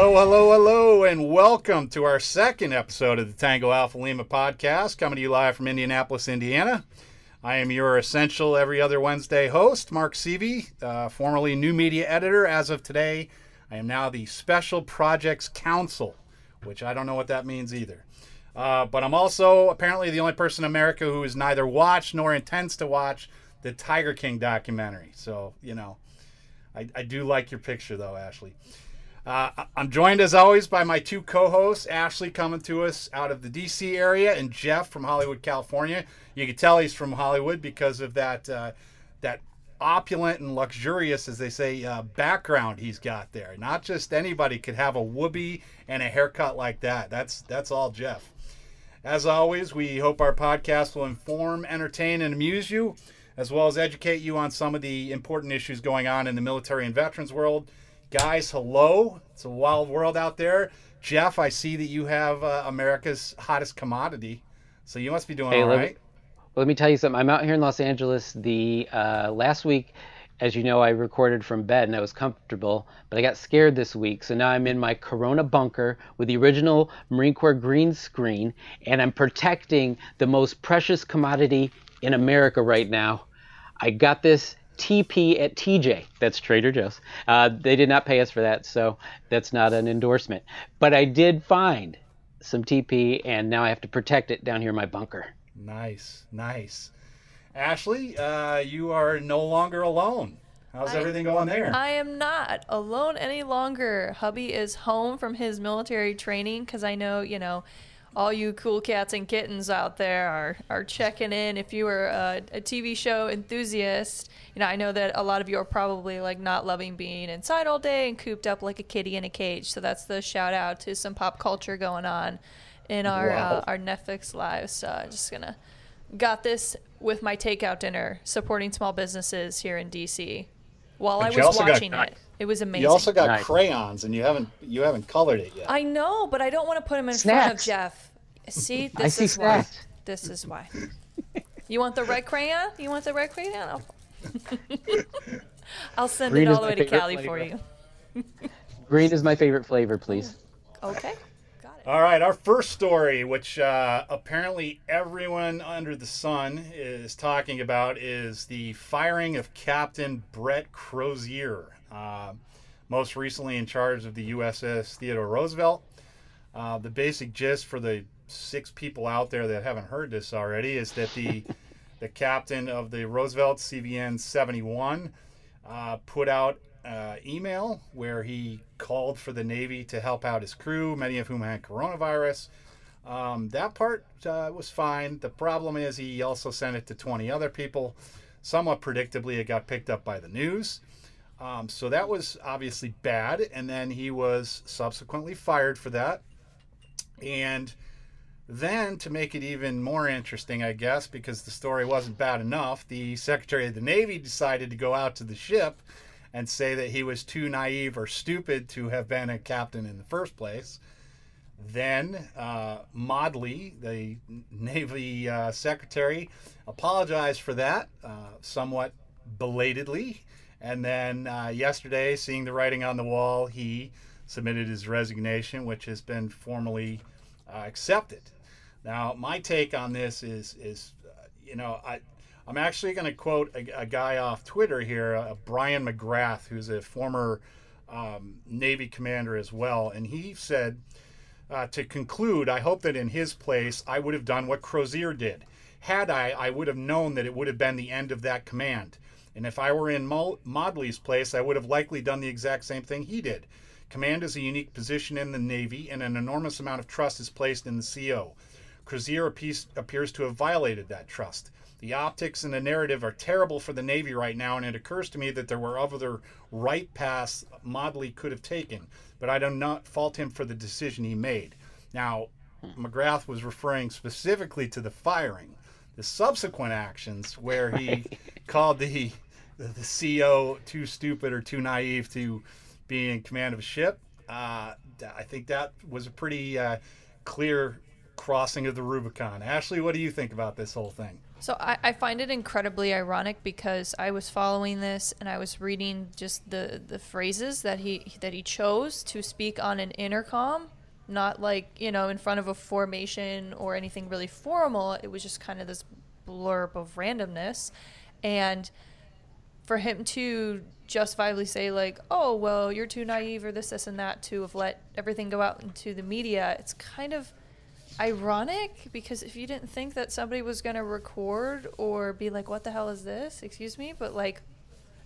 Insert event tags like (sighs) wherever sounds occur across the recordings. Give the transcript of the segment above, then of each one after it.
Hello, hello, hello, and welcome to our second episode of the Tango Alpha Lima podcast, coming to you live from Indianapolis, Indiana. I am your essential every other Wednesday host, Mark Seavey, uh, formerly new media editor. As of today, I am now the Special Projects Counsel, which I don't know what that means either. Uh, but I'm also apparently the only person in America who has neither watched nor intends to watch the Tiger King documentary. So, you know, I, I do like your picture, though, Ashley. Uh, I'm joined as always by my two co-hosts, Ashley coming to us out of the DC area, and Jeff from Hollywood, California. You can tell he's from Hollywood because of that uh, that opulent and luxurious, as they say, uh, background he's got there. Not just anybody could have a whoopee and a haircut like that. That's that's all Jeff. As always, we hope our podcast will inform, entertain, and amuse you, as well as educate you on some of the important issues going on in the military and veterans world Guys, hello. It's a wild world out there. Jeff, I see that you have uh, America's hottest commodity, so you must be doing hey, all let right. Me, let me tell you something. I'm out here in Los Angeles. The uh, last week, as you know, I recorded from bed and I was comfortable, but I got scared this week. So now I'm in my Corona bunker with the original Marine Corps green screen, and I'm protecting the most precious commodity in America right now. I got this TP at TJ. That's Trader Joe's. Uh, they did not pay us for that, so that's not an endorsement. But I did find some TP, and now I have to protect it down here in my bunker. Nice, nice. Ashley, uh, you are no longer alone. How's I, everything going there? I am not alone any longer. Hubby is home from his military training because I know, you know, all you cool cats and kittens out there are, are checking in. If you are a, a, TV show enthusiast, you know, I know that a lot of you are probably like not loving being inside all day and cooped up like a kitty in a cage. So that's the shout out to some pop culture going on in our wow. uh, our Netflix lives. So I just gonna got this with my takeout dinner, supporting small businesses here in DC while but I was watching it. It was amazing. You also got nice. crayons, and you haven't you haven't colored it yet. I know, but I don't want to put them in Snacks. front of Jeff. See, (laughs) this see is snacks. why. This is why. (laughs) You want the red crayon? You want the red crayon? I'll, (laughs) I'll send Green it all the way to Cali flavor. for you. Green is my favorite flavor, please. Okay. All right, our first story, which uh, apparently everyone under the sun is talking about, is the firing of Captain Brett Crozier, uh, most recently in charge of the USS Theodore Roosevelt. Uh, the basic gist for the six people out there that haven't heard this already is that the (laughs) the captain of the Roosevelt CVN 71 uh, put out uh, email where he called for the Navy to help out his crew, many of whom had coronavirus. Um, that part uh, was fine. The problem is he also sent it to 20 other people. Somewhat predictably, it got picked up by the news. Um, so that was obviously bad. And then he was subsequently fired for that. And then, to make it even more interesting, I guess, because the story wasn't bad enough, the Secretary of the Navy decided to go out to the ship and say that he was too naive or stupid to have been a captain in the first place. Then uh, Modly, the Navy uh, secretary, apologized for that uh, somewhat belatedly. And then uh, yesterday, seeing the writing on the wall, he submitted his resignation, which has been formally uh, accepted. Now, my take on this is, is uh, you know, I, I'm actually going to quote a, a, guy off Twitter here, uh, Brian McGrath, who's a former um, Navy commander as well. And he said, uh, to conclude, I hope that in his place, I would have done what Crozier did. Had I, I would have known that it would have been the end of that command. And if I were in Mo- Modly's place, I would have likely done the exact same thing he did. Command is a unique position in the Navy, and an enormous amount of trust is placed in the CO. Crozier appears to have violated that trust. The optics and the narrative are terrible for the Navy right now, and it occurs to me that there were other right paths Modly could have taken, but I do not fault him for the decision he made. Now, McGrath was referring specifically to the firing. The subsequent actions, where he (laughs) called the the CO too stupid or too naive to be in command of a ship, uh, I think that was a pretty uh, clear crossing of the Rubicon. Ashley, what do you think about this whole thing? So I, I find it incredibly ironic because I was following this and I was reading just the, the phrases that he that he chose to speak on an intercom, not like you know in front of a formation or anything really formal. It was just kind of this blurb of randomness, and for him to justifiably say like, "Oh, well, you're too naive," or this, this, and that to have let everything go out into the media, it's kind of ironic because if you didn't think that somebody was going to record or be like, what the hell is this? Excuse me, but like,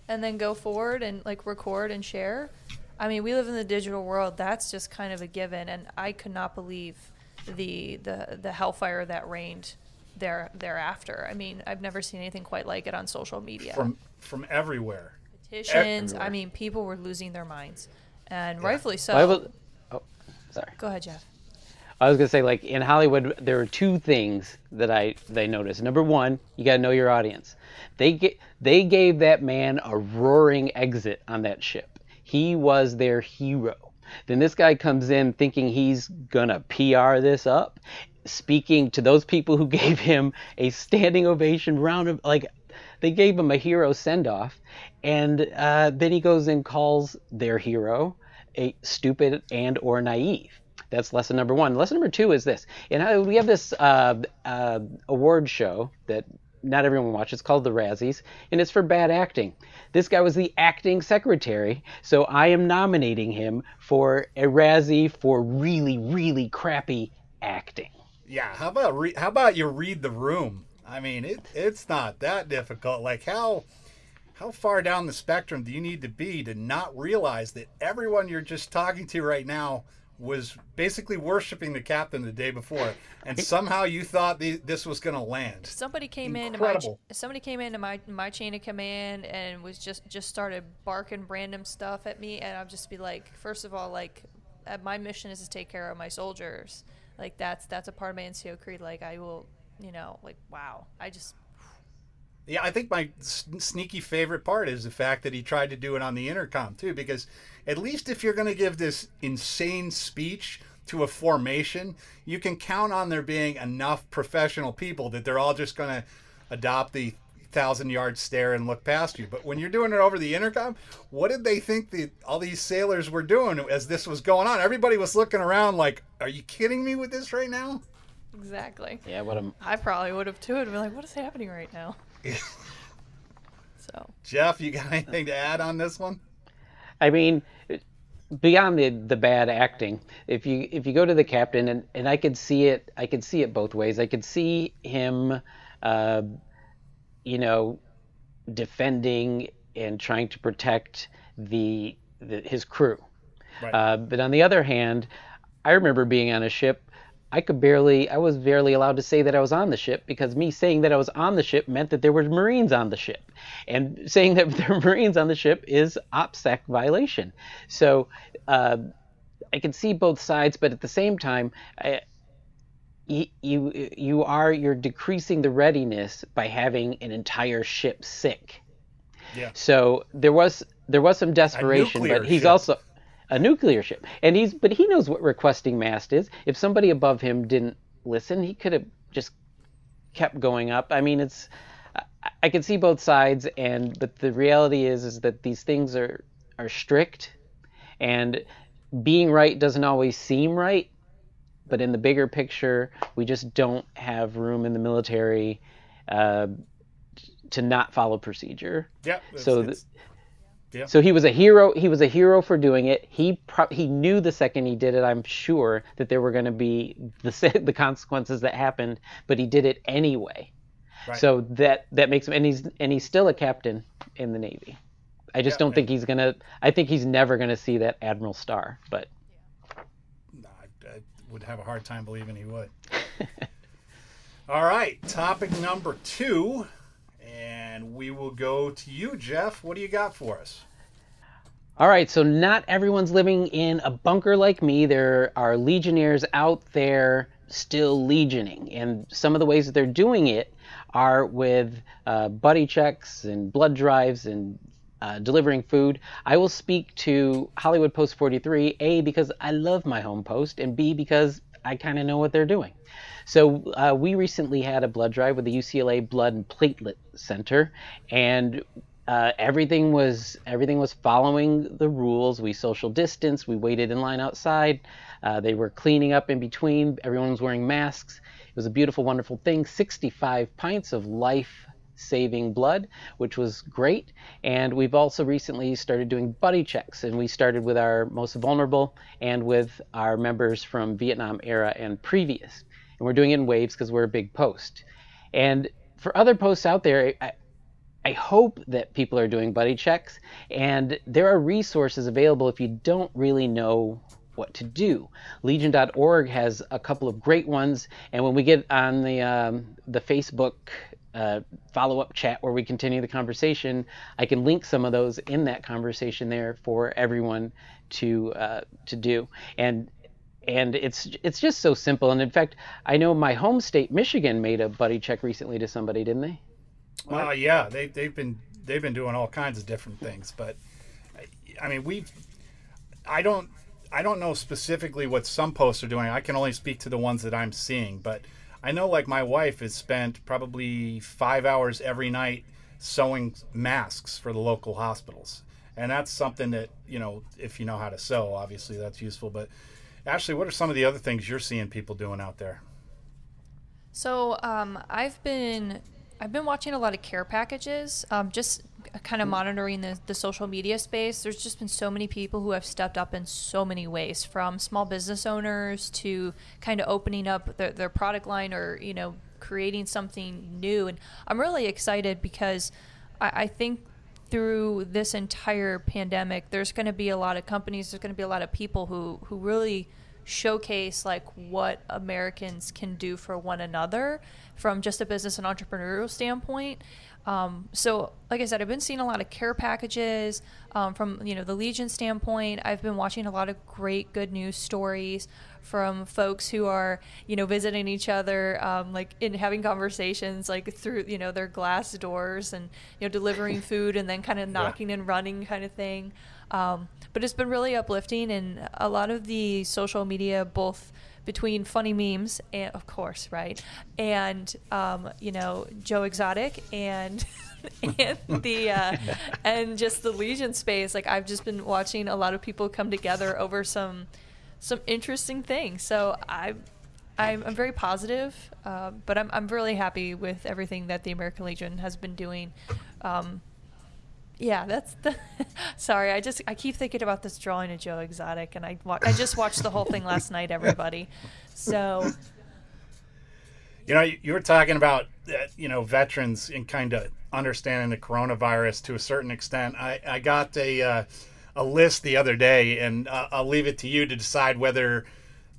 and then go forward and like record and share. I mean, we live in the digital world. That's just kind of a given, and I could not believe the the the hellfire that reigned there thereafter. I mean, I've never seen anything quite like it on social media. From from everywhere. Petitions. I mean, people were losing their minds, and Yeah. rightfully so. Bible, oh, sorry. Go ahead, Jeff. I was gonna say like in Hollywood there are two things that I they noticed. Number one, you gotta know your audience. They get they gave that man a roaring exit on that ship. He was their hero. Then this guy comes in thinking he's gonna PR this up, speaking to those people who (laughs) gave him a standing ovation round of like they gave him a hero send off, and uh, then he goes and calls their hero a stupid and or naive. That's lesson number one. Lesson number two is this. And we have this uh, uh, award show that not everyone watches called the Razzies, and it's for bad acting. This guy was the acting secretary, so I am nominating him for a Razzie for really, really crappy acting. Yeah, how about re- how about you read the room? I mean, it it's not that difficult. Like how how far down the spectrum do you need to be to not realize that everyone you're just talking to right now was basically worshiping the captain the day before, and somehow you thought the, this was going to land. somebody came into my Incredible. somebody came into my my chain of command and was just just started barking random stuff at me and I'll just be like first of all like uh, my mission is to take care of my soldiers like that's that's a part of my NCO creed like I will you know like wow I just Yeah, I think my s- sneaky favorite part is the fact that he tried to do it on the intercom too, because at least if you're going to give this insane speech to a formation, you can count on there being enough professional people that they're all just going to adopt the thousand yard stare and look past you. But when you're doing it over the intercom, what did they think the all these sailors were doing as this was going on? Everybody was looking around like, "Are you kidding me with this right now?" exactly Yeah, what am I probably would have too and be like what is happening right now so Jeff, you got anything to add on this one? I mean, beyond the the bad acting, if you if you go to the captain and and I could see it, I could see it both ways. I could see him, uh, you know, defending and trying to protect the, the his crew. Right. Uh, but on the other hand, I remember being on a ship. I could barely, I was barely allowed to say that I was on the ship because me saying that I was on the ship meant that there were Marines on the ship. And saying that (laughs) there were Marines on the ship is OPSEC violation. So uh, I can see both sides, but at the same time, I, you, you you are you're decreasing the readiness by having an entire ship sick. Yeah. So there was there was some desperation, but he's ship. also a nuclear ship, and he's but he knows what requesting mast is. If somebody above him didn't listen, he could have just kept going up. I mean, it's I, I can see both sides, and but the reality is is that these things are are strict, and being right doesn't always seem right. But in the bigger picture, we just don't have room in the military uh, to not follow procedure. Yeah. So it's- yeah. So he was a hero. He was a hero for doing it. He pro- he knew the second he did it. I'm sure that there were going to be the (laughs) the consequences that happened, but he did it anyway. Right. So that that makes him and he's and he's still a captain in the Navy. I just Yeah, don't think he's gonna. I think he's never gonna see that admiral star. But No, I, I would have a hard time believing he would. (laughs) All right, topic number two, and we will go to you, Jeff. What do you got for us? All right, so not everyone's living in a bunker like me. There are legionnaires out there still legioning, and some of the ways that they're doing it are with uh, buddy checks and blood drives and uh, delivering food. I will speak to Hollywood Post 43, A, because I love my home post, and B, because I kind of know what they're doing. So uh, we recently had a blood drive with the UCLA Blood and Platelet Center, and uh, everything was everything was following the rules. We social distance. We waited in line outside. Uh, they were cleaning up in between. Everyone was wearing masks. It was a beautiful, wonderful thing. 65 pints of life saving blood, which was great. And we've also recently started doing buddy checks, and we started with our most vulnerable and with our members from Vietnam era and previous. And we're doing it in waves because we're a big post. And for other posts out there, I, I hope that people are doing buddy checks, and there are resources available if you don't really know what to do. Legion.org has a couple of great ones, and when we get on the um, the Facebook uh, follow-up chat where we continue the conversation, I can link some of those in that conversation there for everyone to uh, to do. And and it's it's just so simple. And in fact, I know my home state, Michigan, made a buddy check recently to somebody, didn't they? Uh, yeah, they they've been they've been doing all kinds of different things, but I mean we, I don't I don't know specifically what some posts are doing. I can only speak to the ones that I'm seeing, but I know like my wife has spent probably five hours every night sewing masks for the local hospitals, and that's something that you know if you know how to sew, obviously that's useful. But Ashley, what are some of the other things you're seeing people doing out there? So um, I've been I've been watching a lot of care packages, um, just kind of monitoring the, the social media space. There's just been so many people who have stepped up in so many ways, from small business owners to kind of opening up their, their product line or, you know, creating something new. And I'm really excited because I, I think through this entire pandemic, there's going to be a lot of companies, there's going to be a lot of people who, who really – showcase like what Americans can do for one another from just a business and entrepreneurial standpoint. Um, so, like I said, I've been seeing a lot of care packages um, from you know the Legion standpoint. I've been watching a lot of great good news stories from folks who are you know visiting each other, um, like in having conversations like through you know their glass doors and you know delivering (laughs) food and then kind of knocking yeah. and running kind of thing. Um, but it's been really uplifting, and a lot of the social media, both between funny memes and of course right and um, you know joe exotic and (laughs) and the uh, and just the legion space like i've just been watching a lot of people come together over some some interesting things so i I'm, I'm very positive, uh, but I'm, I'm really happy with everything that the American Legion has been doing. Um, yeah, that's the. (laughs) sorry, I just I keep thinking about this drawing of Joe Exotic, and I wa- I just watched the whole thing last night. Everybody, so. You know, you were talking about uh, you know veterans and kind of understanding the coronavirus to a certain extent. I I got a uh, a list the other day, and uh, I'll leave it to you to decide whether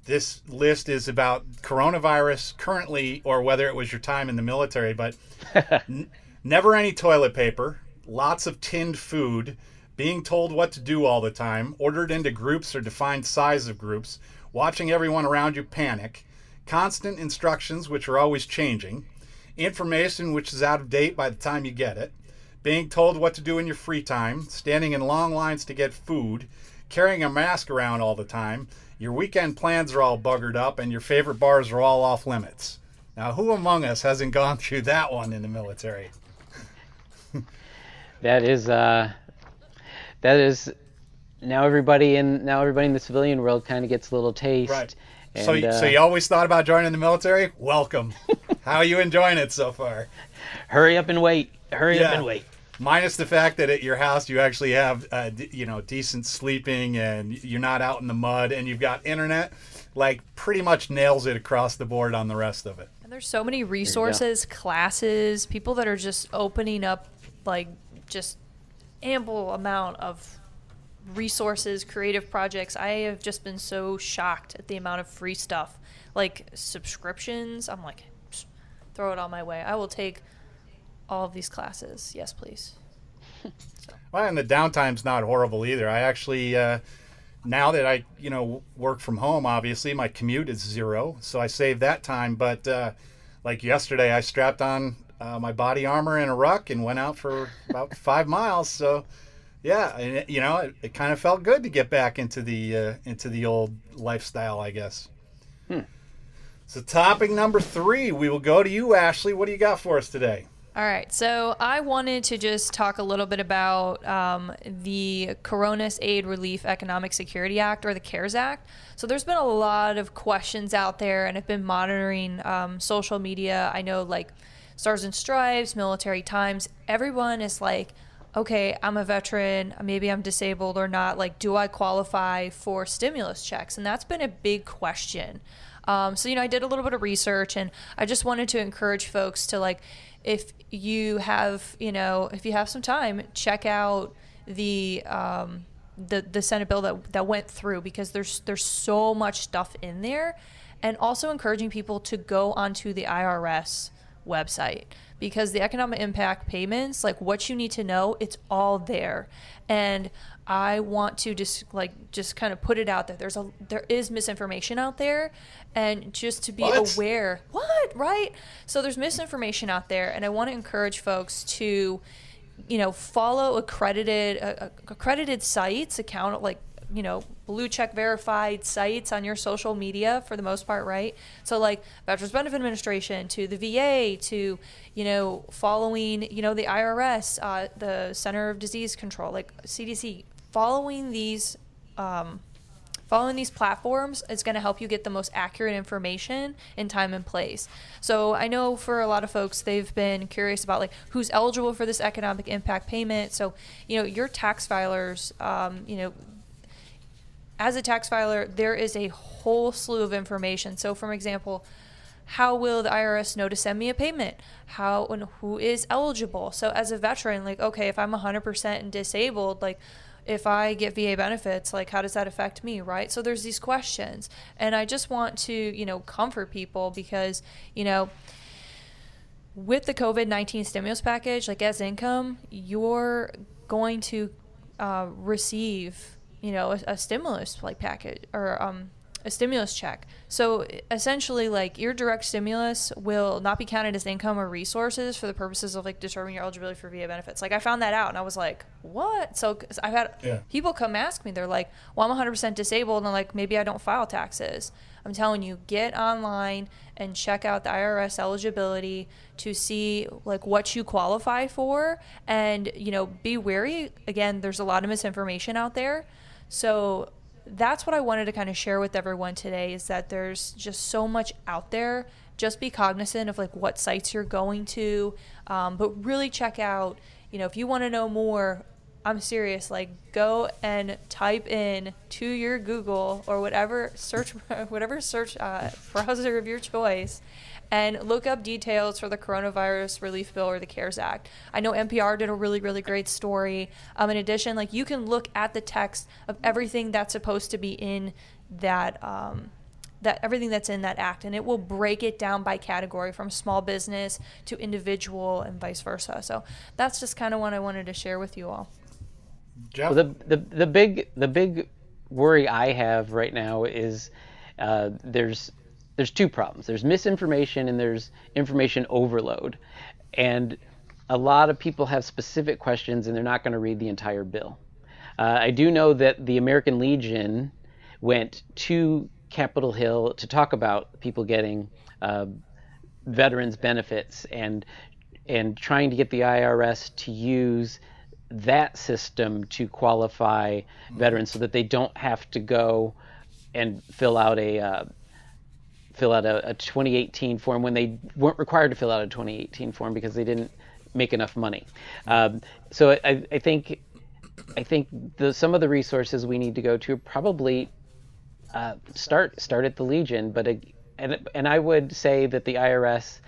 this list is about coronavirus currently or whether it was your time in the military. But (laughs) n- never any toilet paper lots of tinned food, being told what to do all the time, ordered into groups or defined size of groups, watching everyone around you panic, constant instructions which are always changing, information which is out of date by the time you get it, being told what to do in your free time, standing in long lines to get food, carrying a mask around all the time, your weekend plans are all buggered up, and your favorite bars are all off limits. Now, who among us hasn't gone (laughs) through that one in the military? (laughs) that is uh, that is now everybody in now everybody in the civilian world kind of gets a little taste. Right. And, so, you, uh, so you always thought about joining the military? Welcome. (laughs) How are you enjoying it so far? Hurry up and wait. Hurry yeah. up and wait. Minus the fact that at your house you actually have, uh, d- you know, decent sleeping and you're not out in the mud and you've got internet, like pretty much nails it across the board on the rest of it. And there's so many resources, classes, people that are just opening up like just ample amount of resources, creative projects. I have just been so shocked at the amount of free stuff, like subscriptions. I'm like, throw it all my way. I will take all of these classes. Yes, please. (laughs) Well, and the downtime's not horrible either. I actually, uh, now that I, you know, work from home, obviously my commute is zero, so I save that time. But uh, like yesterday, I strapped on uh, my body armor and a ruck and went out for about (laughs) five miles. So, yeah, and it, you know, it, it kind of felt good to get back into the uh, into the old lifestyle, I guess. So, topic number three, we will go to you, Ashley. What do you got for us today? All right, so I wanted to just talk a little bit about um, the Coronas Aid Relief Economic Security Act or the CARES Act. So there's been a lot of questions out there, and I've been monitoring um, social media. I know like Stars and Stripes, Military Times, everyone is like, okay, I'm a veteran, maybe I'm disabled or not. Like, do I qualify for stimulus checks? And that's been a big question. Um, so, you know, I did a little bit of research and I just wanted to encourage folks to like, if you have, you know, if you have some time, check out the, um, the, the Senate bill that, that went through because there's there's so much stuff in there, and also encouraging people to go onto the IRS website because the economic impact payments, like what you need to know, it's all there. And I want to just like just kind of put it out there. There's a there is misinformation out there and just to be What? aware. What? Right? So there's misinformation out there and I want to encourage folks to you know, follow accredited uh, accredited sites, account like you know blue check verified sites on your social media for the most part, right? So like Veterans Benefit Administration to the VA to you know following you know the IRS, uh, the Center of Disease Control, like CDC, following these. Um, Following these platforms is going to help you get the most accurate information in time and place. So I know for a lot of folks, they've been curious about like who's eligible for this economic impact payment. So you know your tax filers, um, you know as a tax filer, there is a whole slew of information. So, for example, how will the IRS know to send me a payment? How and who is eligible? So, as a veteran, like, okay, if I'm 100% disabled, like, if I get VA benefits, like, how does that affect me, right? So, there's these questions. And I just want to, you know, comfort people because, you know, with the COVID 19 stimulus package, like as income, you're going to uh, receive, you know, a, a stimulus like package or um, a stimulus check. So essentially, like your direct stimulus will not be counted as income or resources for the purposes of like determining your eligibility for VA benefits. Like I found that out and I was like, what? So 'cause I've had Yeah. people come ask me, they're like, well, I'm 100% disabled and I'm like, maybe I don't file taxes. I'm telling you, get online and check out the IRS eligibility to see like what you qualify for and you know be wary again there's a lot of misinformation out there so that's what I wanted to kind of share with everyone today is that there's just so much out there. Just be cognizant of like what sites you're going to um, but really check out you know if you want to know more I'm serious. Like, go and type in to your Google or whatever search, (laughs) whatever search uh, browser of your choice, and look up details for the coronavirus relief bill or the CARES Act. I know NPR did a really, really great story. Um, in addition, like you can look at the text of everything that's supposed to be in that. Um, that everything that's in that act and it will break it down by category from small business to individual and vice versa so that's just kind of what i wanted to share with you all Jeff? Well, the, the the big the big worry I have right now is uh, there's there's two problems. There's misinformation and there's information overload, and a lot of people have specific questions and they're not going to read the entire bill. Uh, I do know that the American Legion went to Capitol Hill to talk about people getting uh, veterans benefits and and trying to get the IRS to use that system to qualify veterans so that they don't have to go and fill out a uh, fill out a, a 2018 form when they weren't required to fill out a 2018 form because they didn't make enough money. Um, so I, I think I think the, some of the resources we need to go to probably uh, start start at the Legion, but ag- and and I would say that the IRS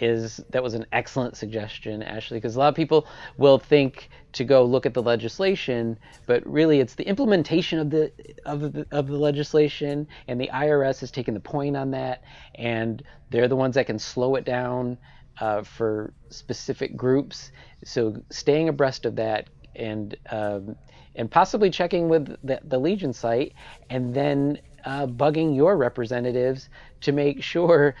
is that was an excellent suggestion, Ashley, because a lot of people will think to go look at the legislation, but really it's the implementation of the of the, of the legislation, and the IRS has taken the point on that, and they're the ones that can slow it down uh, for specific groups. So staying abreast of that and um, and possibly checking with the, the Legion site, and then uh, bugging your representatives to make (laughs) sure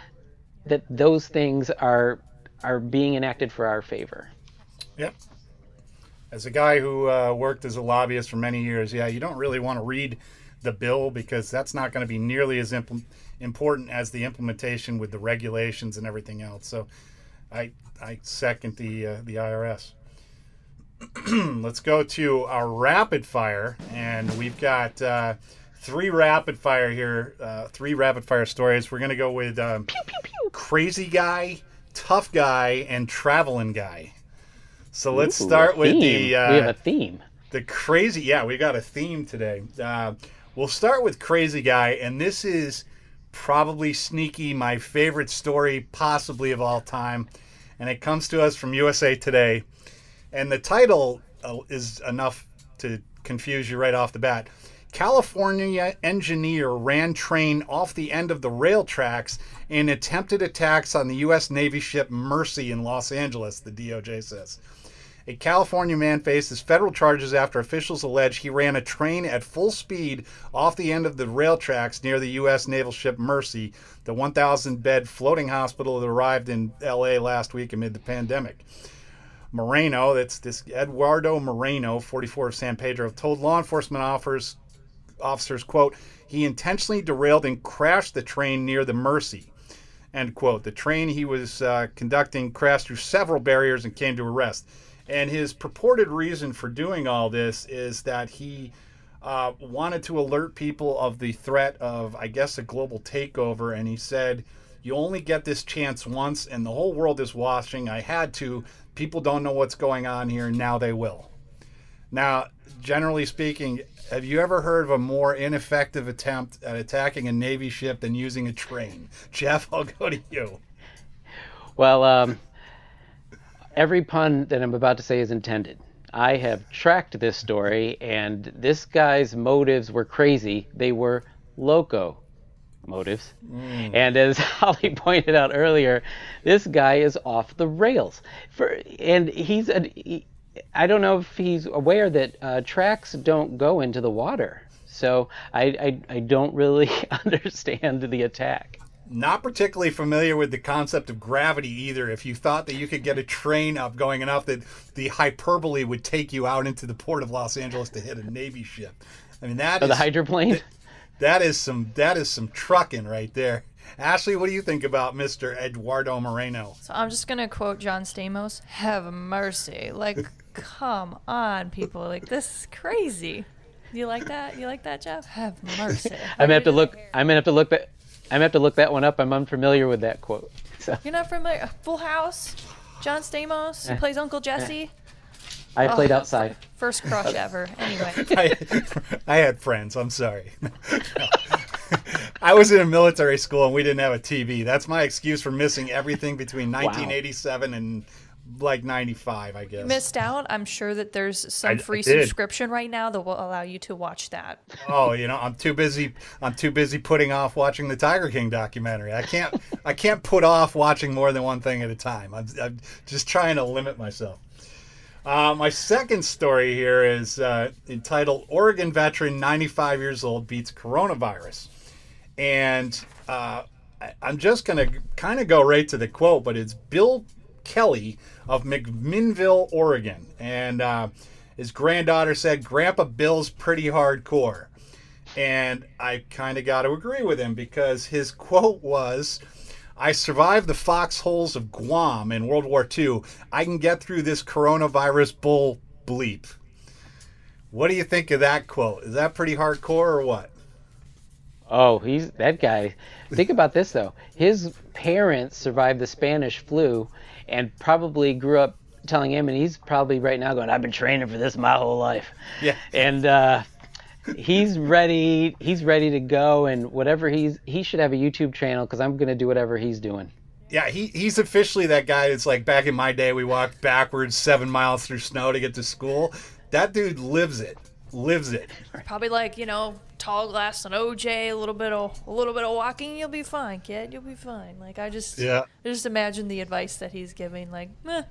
that those things are are being enacted for our favor. Yep. As a guy who uh, worked as a lobbyist for many years, yeah, you don't really want to read the bill because that's not going to be nearly as impl- important as the implementation with the regulations and everything else. So, I I second the uh, the IRS. (clears throat) Let's go to our rapid fire, and we've got uh, three rapid fire here, uh, three rapid fire stories. We're gonna go with um, crazy guy, tough guy, and traveling guy. So let's Ooh, start with the uh, we have a theme. the crazy. Yeah, we got a theme today. Uh, we'll start with crazy guy, and this is probably sneaky my favorite story possibly of all time, and it comes to us from USA Today, and the title uh, is enough to confuse you right off the bat. California engineer ran train off the end of the rail tracks in attempted attacks on the U.S. Navy ship Mercy in Los Angeles, the DOJ says. A California man faces federal charges after officials allege he ran a train at full speed off the end of the rail tracks near the U.S. naval ship Mercy, the 1,000 bed floating hospital that arrived in L.A. last week amid the pandemic. Moreno, that's this Eduardo Moreno, 44 of San Pedro, told law enforcement officers, officers, quote, he intentionally derailed and crashed the train near the Mercy. End quote. The train he was uh, conducting crashed through several barriers and came to a rest. And his purported reason for doing all this is that he uh, wanted to alert people of the threat of, I guess, a global takeover. And he said, You only get this chance once, and the whole world is watching. I had to. People don't know what's going on here. Now they will. Now, generally speaking, have you ever heard of a more ineffective attempt at attacking a Navy ship than using a train? (laughs) Jeff, I'll go to you. Well, um, every pun that I'm about to say is intended. I have tracked this story, and this guy's motives were crazy. They were loco motives. And as (laughs) Holly pointed out earlier, this guy is off the rails. For and he's a, he, I don't know if he's aware that uh, tracks don't go into the water. So I, I I don't really (laughs) understand the attack. Not particularly familiar with the concept of gravity either. If you thought that you could get a train up going enough that the hyperbole would take you out into the port of Los Angeles to hit a Navy ship. I mean that Or is the hydroplane. that is some that is some trucking right there. Ashley, what do you think about Mr. Eduardo Moreno? So I'm just gonna quote John Stamos. Have mercy. Like, come on, people. Like this is crazy. You like that? You like that, Jeff? Have mercy. (laughs) I'm gonna have to look. I'm gonna have to look that. I'm gonna have to look that one up. I'm unfamiliar with that quote. So You're not familiar? Full House. John Stamos. He Eh. plays Uncle Jesse. I played Oh. outside. First crush (laughs) ever. Anyway. (laughs) I, I had friends. I'm sorry. I was in a military school and we didn't have a TV. That's my excuse for missing everything between 1987 and like 95, I guess. Missed out. I'm sure that there's some I- I free did. subscription right now that will allow you to watch that. Oh, you know, I'm too busy. I'm too busy putting off watching the Tiger King documentary. I can't. I can't put off watching more than one thing at a time. I'm, I'm just trying to limit myself. Uh, my second story here is uh, entitled "Oregon Veteran, 95 Years Old, Beats Coronavirus," and uh, I- I'm just going to kind of go right to the quote, but it's Bill Kelly of McMinnville, Oregon, and uh, his granddaughter said, "Grandpa Bill's pretty hardcore." And I kind of got to agree with him because his quote was, I survived the foxholes of Guam in World War II. I can get through this coronavirus bull bleep. What do you think of that quote? Is that pretty hardcore or what? Oh, he's that guy. Think about this though. His parents survived the Spanish flu, and probably grew up telling him, and he's probably right now going, "I've been training for this my whole life." Yeah. And uh, he's ready. He's ready to go, and whatever he's he should have a YouTube channel because I'm gonna do whatever he's doing. Yeah, he, he's officially that guy that's like back in my day, we walked backwards seven miles through snow to get to school. That dude lives it, lives it. (laughs) Probably like you know, tall glass and OJ, a little bit of a little bit of walking, you'll be fine, kid. You'll be fine. Like I just, Yeah. I just imagine the advice that he's giving. Like, meh,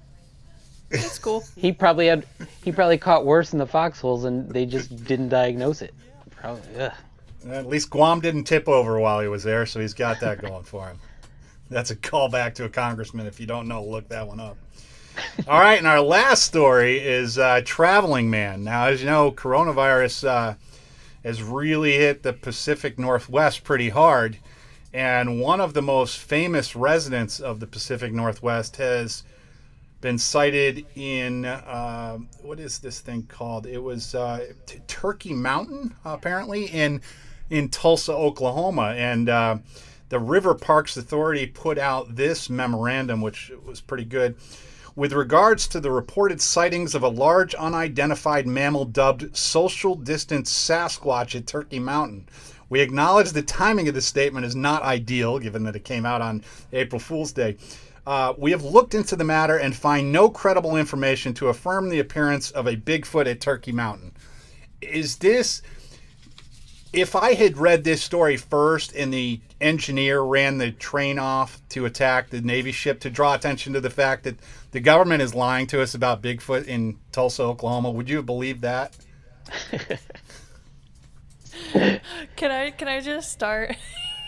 it's cool. (laughs) He probably had he probably caught worse in the foxholes and they just didn't diagnose it. Probably. Ugh. At least Guam didn't tip over while he was there, so he's got that going for him. That's a callback to a congressman. If you don't know, look that one up. All right, and our last story is uh, Traveling Man. Now, as you know, coronavirus uh, has really hit the Pacific Northwest pretty hard, and one of the most famous residents of the Pacific Northwest has been cited in uh, what is this thing called? It was uh, T- Turkey Mountain, apparently in in Tulsa, Oklahoma, and uh, the River Parks Authority put out this memorandum, which was pretty good. With regards to the reported sightings of a large unidentified mammal dubbed social distance Sasquatch at Turkey Mountain, we acknowledge the timing of this statement is not ideal, given that it came out on April Fool's Day. Uh, we have looked into the matter and find no credible information to affirm the appearance of a Bigfoot at Turkey Mountain. Is this. If I had read this story first in the engineer ran the train off to attack the Navy ship to draw attention to the fact that the government is lying to us about Bigfoot in Tulsa, Oklahoma, would you have believed that? (laughs) Can I can I just start?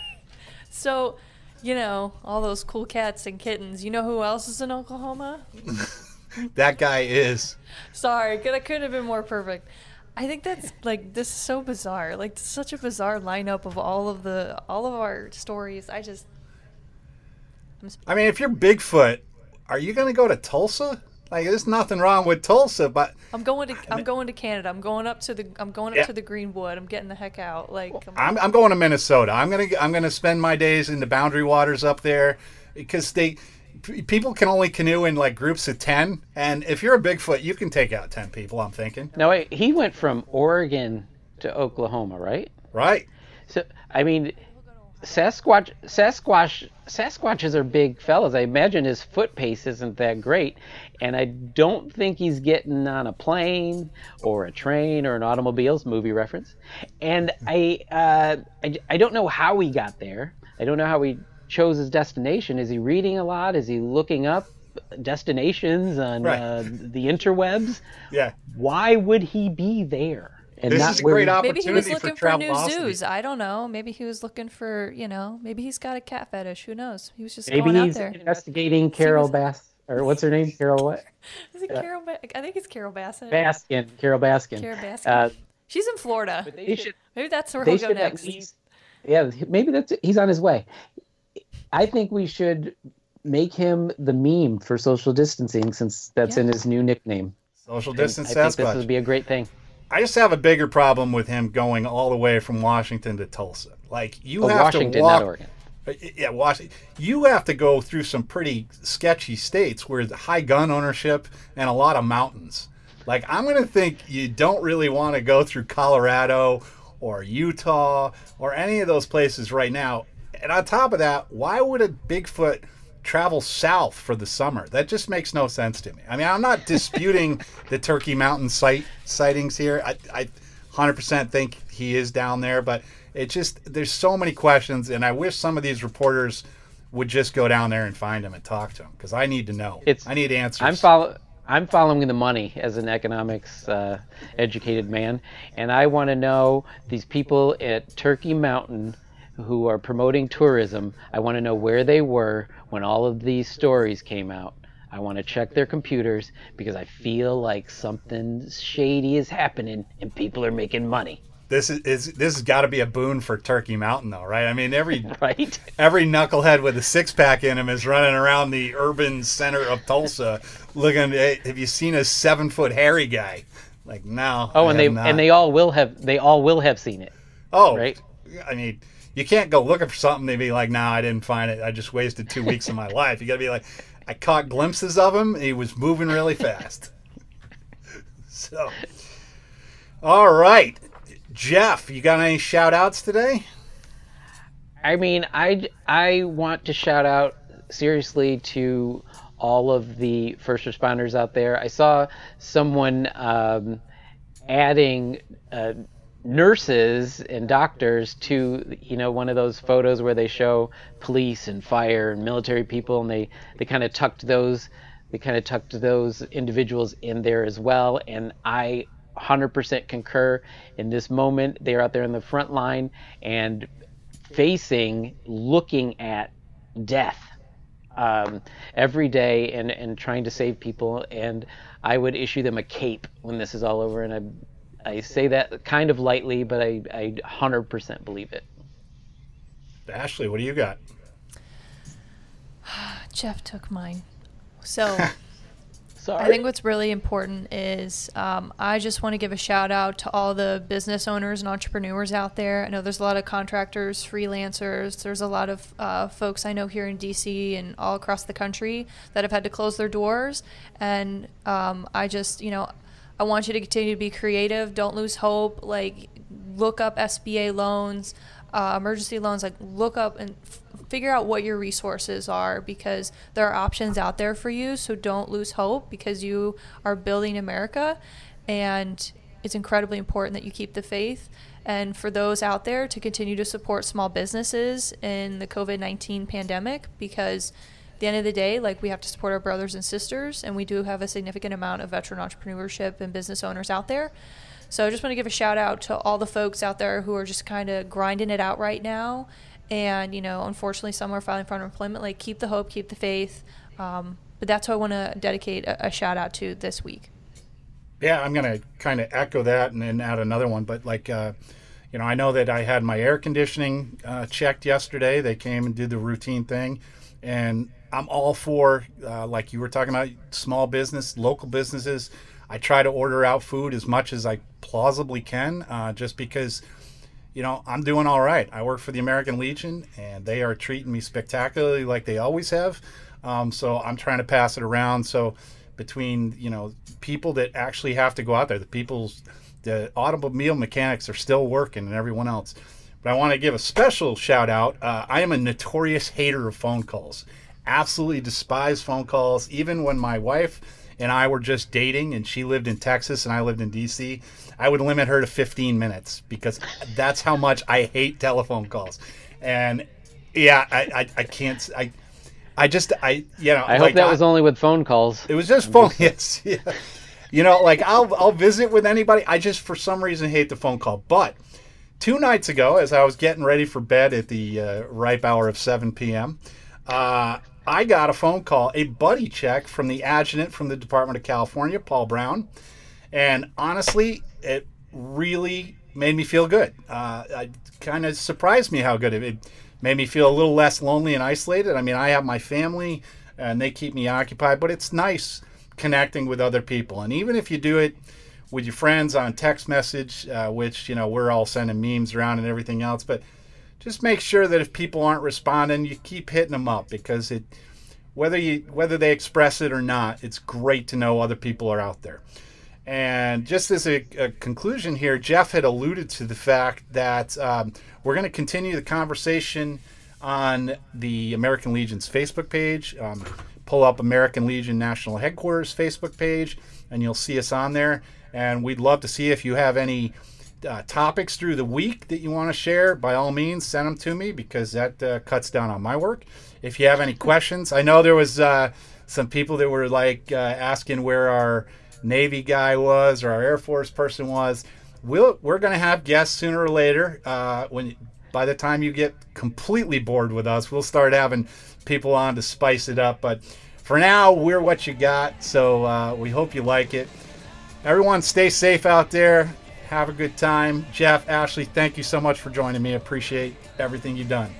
(laughs) so, you know, all those cool cats and kittens. You know who else is in Oklahoma? (laughs) That guy is. Sorry, that couldn't have been more perfect. I think that's like this is so bizarre. Like such a bizarre lineup of all of the all of our stories. I just I mean, if you're Bigfoot, are you going to go to Tulsa? Like, there's nothing wrong with Tulsa, but I'm going to I'm going to Canada. I'm going up to the I'm going up Yeah. to the Greenwood. I'm getting the heck out. Like I'm, I'm, I'm going to Minnesota. I'm gonna I'm gonna spend my days in the boundary waters up there because they p- people can only canoe in like groups of ten, and if you're a Bigfoot, you can take out ten people. I'm thinking, no wait, he went from Oregon to Oklahoma, right? right? So I mean, Sasquatch, Sasquatch, Sasquatches are big fellas. I imagine his foot pace isn't that great, and I don't think he's getting on a plane or a train or an automobile's movie reference. And I, uh, I, I don't know how he got there. I don't know how he chose his destination. Is he reading a lot? Is he looking up destinations on Right. uh, the interwebs? Yeah, Why would he be there? And this is a where great he- opportunity maybe he was for looking for, new Travelocity. zoos. I don't know. Maybe he was looking for you know. Maybe he's got a cat fetish. Who knows? He was just Maybe going out he's there. investigating Carol was- Bass, or what's her name? Carol what? (laughs) Is it Carol? Ba- I think it's Carol Bassett. Baskin. Carole Baskin. Carole Baskin. Uh, She's in Florida. they should. Maybe that's where They he'll go next. least. Yeah, maybe that's he's on his way. I think we should make him the meme for social distancing since that's Yeah. in his new nickname. social I distance think this would be a great thing. I just have a bigger problem with him going all the way from Washington to Tulsa. Like you Oh, have Washington, to walk. not Oregon. Uh, Yeah, Washington. You have to go through some pretty sketchy states where the high gun ownership and a lot of mountains. Like I'm going to think you don't really want to go through Colorado or Utah or any of those places right now. And on top of that, why would a Bigfoot travel south for the summer? That just makes no sense to me. I mean, I'm not disputing (laughs) the Turkey Mountain site sightings here. I, I 100% think he is down there, but it just there's so many questions, and I wish some of these reporters would just go down there and find him and talk to him because I need to know. It's- I need answers. I'm follow. I'm following the money as an economics uh, educated man, and I want to know these people at Turkey Mountain who are promoting tourism. I want to know where they were when all of these stories came out. I want to check their computers because I feel like something shady is happening and people are making money. This is, is this has got to be a boon for Turkey Mountain, though, right? I mean, every (laughs) Right? every knucklehead with a six pack in him is running around the urban center of Tulsa, (laughs) looking. Hey, have you seen a seven foot hairy guy? Like no. Oh, I and they not. and they all will have they all will have seen it. Oh, right? I mean, you can't go looking for something and be like, "Nah, I didn't find it. I just wasted two weeks of my (laughs) life." You got to be like, "I caught glimpses of him. He was moving really fast." (laughs) so, all right, Jeff, you got any shout outs today? I mean, I I want to shout out seriously to all of the first responders out there. I saw someone um, adding uh, nurses and doctors to you know one of those photos where they show police and fire and military people and they they kind of tucked those they kind of tucked those individuals in there as well. And i 100% concur. In this moment they're out there in the front line and facing looking at death um, every day and, and trying to save people. And i would issue them a cape when this is all over and i I say that kind of lightly, but I, I 100% believe it. Ashley, what do you got? (sighs) Jeff took mine. So (laughs) Sorry. I think what's really important is um, I just want to give a shout out to all the business owners and entrepreneurs out there. I know there's a lot of contractors, freelancers. There's a lot of uh, folks I know here in DC and all across the country that have had to close their doors. And um, I just, you know, I want you to continue to be creative. Don't lose hope. Like, look up SBA loans, uh, emergency loans. Like, look up and f- figure out what your resources are because there are options out there for you. So don't lose hope because you are building America, and it's incredibly important that you keep the faith. And for those out there to continue to support small businesses in the COVID 19 pandemic because the end of the day, like we have to support our brothers and sisters, and we do have a significant amount of veteran entrepreneurship and business owners out there. So I just want to give a shout out to all the folks out there who are just kind of grinding it out right now. And, you know, unfortunately, some are filing for unemployment. Like, keep the hope, keep the faith. Um, but that's who I want to dedicate a, a shout out to this week. Yeah, I'm going to kind of echo that and then add another one. But, like, uh, you know, I know that I had my air conditioning uh, checked yesterday. They came and did the routine thing. And I'm all for, uh, like you were talking about, small business, local businesses. I try to order out food as much as I plausibly can, uh, just because, you know, I'm doing all right. I work for the American Legion, and they are treating me spectacularly like they always have. Um, so I'm trying to pass it around. So between you know people that actually have to go out there, the people's the automobile mechanics are still working, and everyone else. But I want to give a special shout out. Uh, I am a notorious hater of phone calls absolutely despise phone calls. Even when my wife and I were just dating and she lived in Texas and I lived in DC, I would limit her to 15 minutes because that's how much I hate telephone calls. And yeah, I, I, I can't, I, I just, I, you know, I hope that I, was only with phone calls. It was just phone. (laughs) Yes. Yeah. You know, like I'll, I'll visit with anybody. I just, for some reason, hate the phone call. But two nights ago, as I was getting ready for bed at the uh, ripe hour of 7 p.m., uh, I got a phone call, a buddy check from the adjutant from the Department of California, Paul Brown. And honestly, it really made me feel good. Uh, it kind of surprised me how good it, it made me feel a little less lonely and isolated. I mean, I have my family and they keep me occupied, but it's nice connecting with other people. And even if you do it with your friends on text message, uh, which, you know, we're all sending memes around and everything else, but just make sure that if people aren't responding, you keep hitting them up because it whether you whether they express it or not, it's great to know other people are out there. And just as a, a conclusion here, Jeff had alluded to the fact that um, we're going to continue the conversation on the American Legion's Facebook page. Um, pull up American Legion National Headquarters Facebook page, and you'll see us on there. And we'd love to see if you have any uh, topics through the week that you want to share, by all means, send them to me because that uh, cuts down on my work. If you have any questions, I know there was uh, some people that were like uh, asking where our Navy guy was or our Air Force person was. We'll, we're going to have guests sooner or later. Uh, when by the time you get completely bored with us, we'll start having people on to spice it up. But for now, we're what you got. So uh, we hope you like it. Everyone, stay safe out there have a good time. Jeff, Ashley, thank you so much for joining me. Appreciate everything you've done.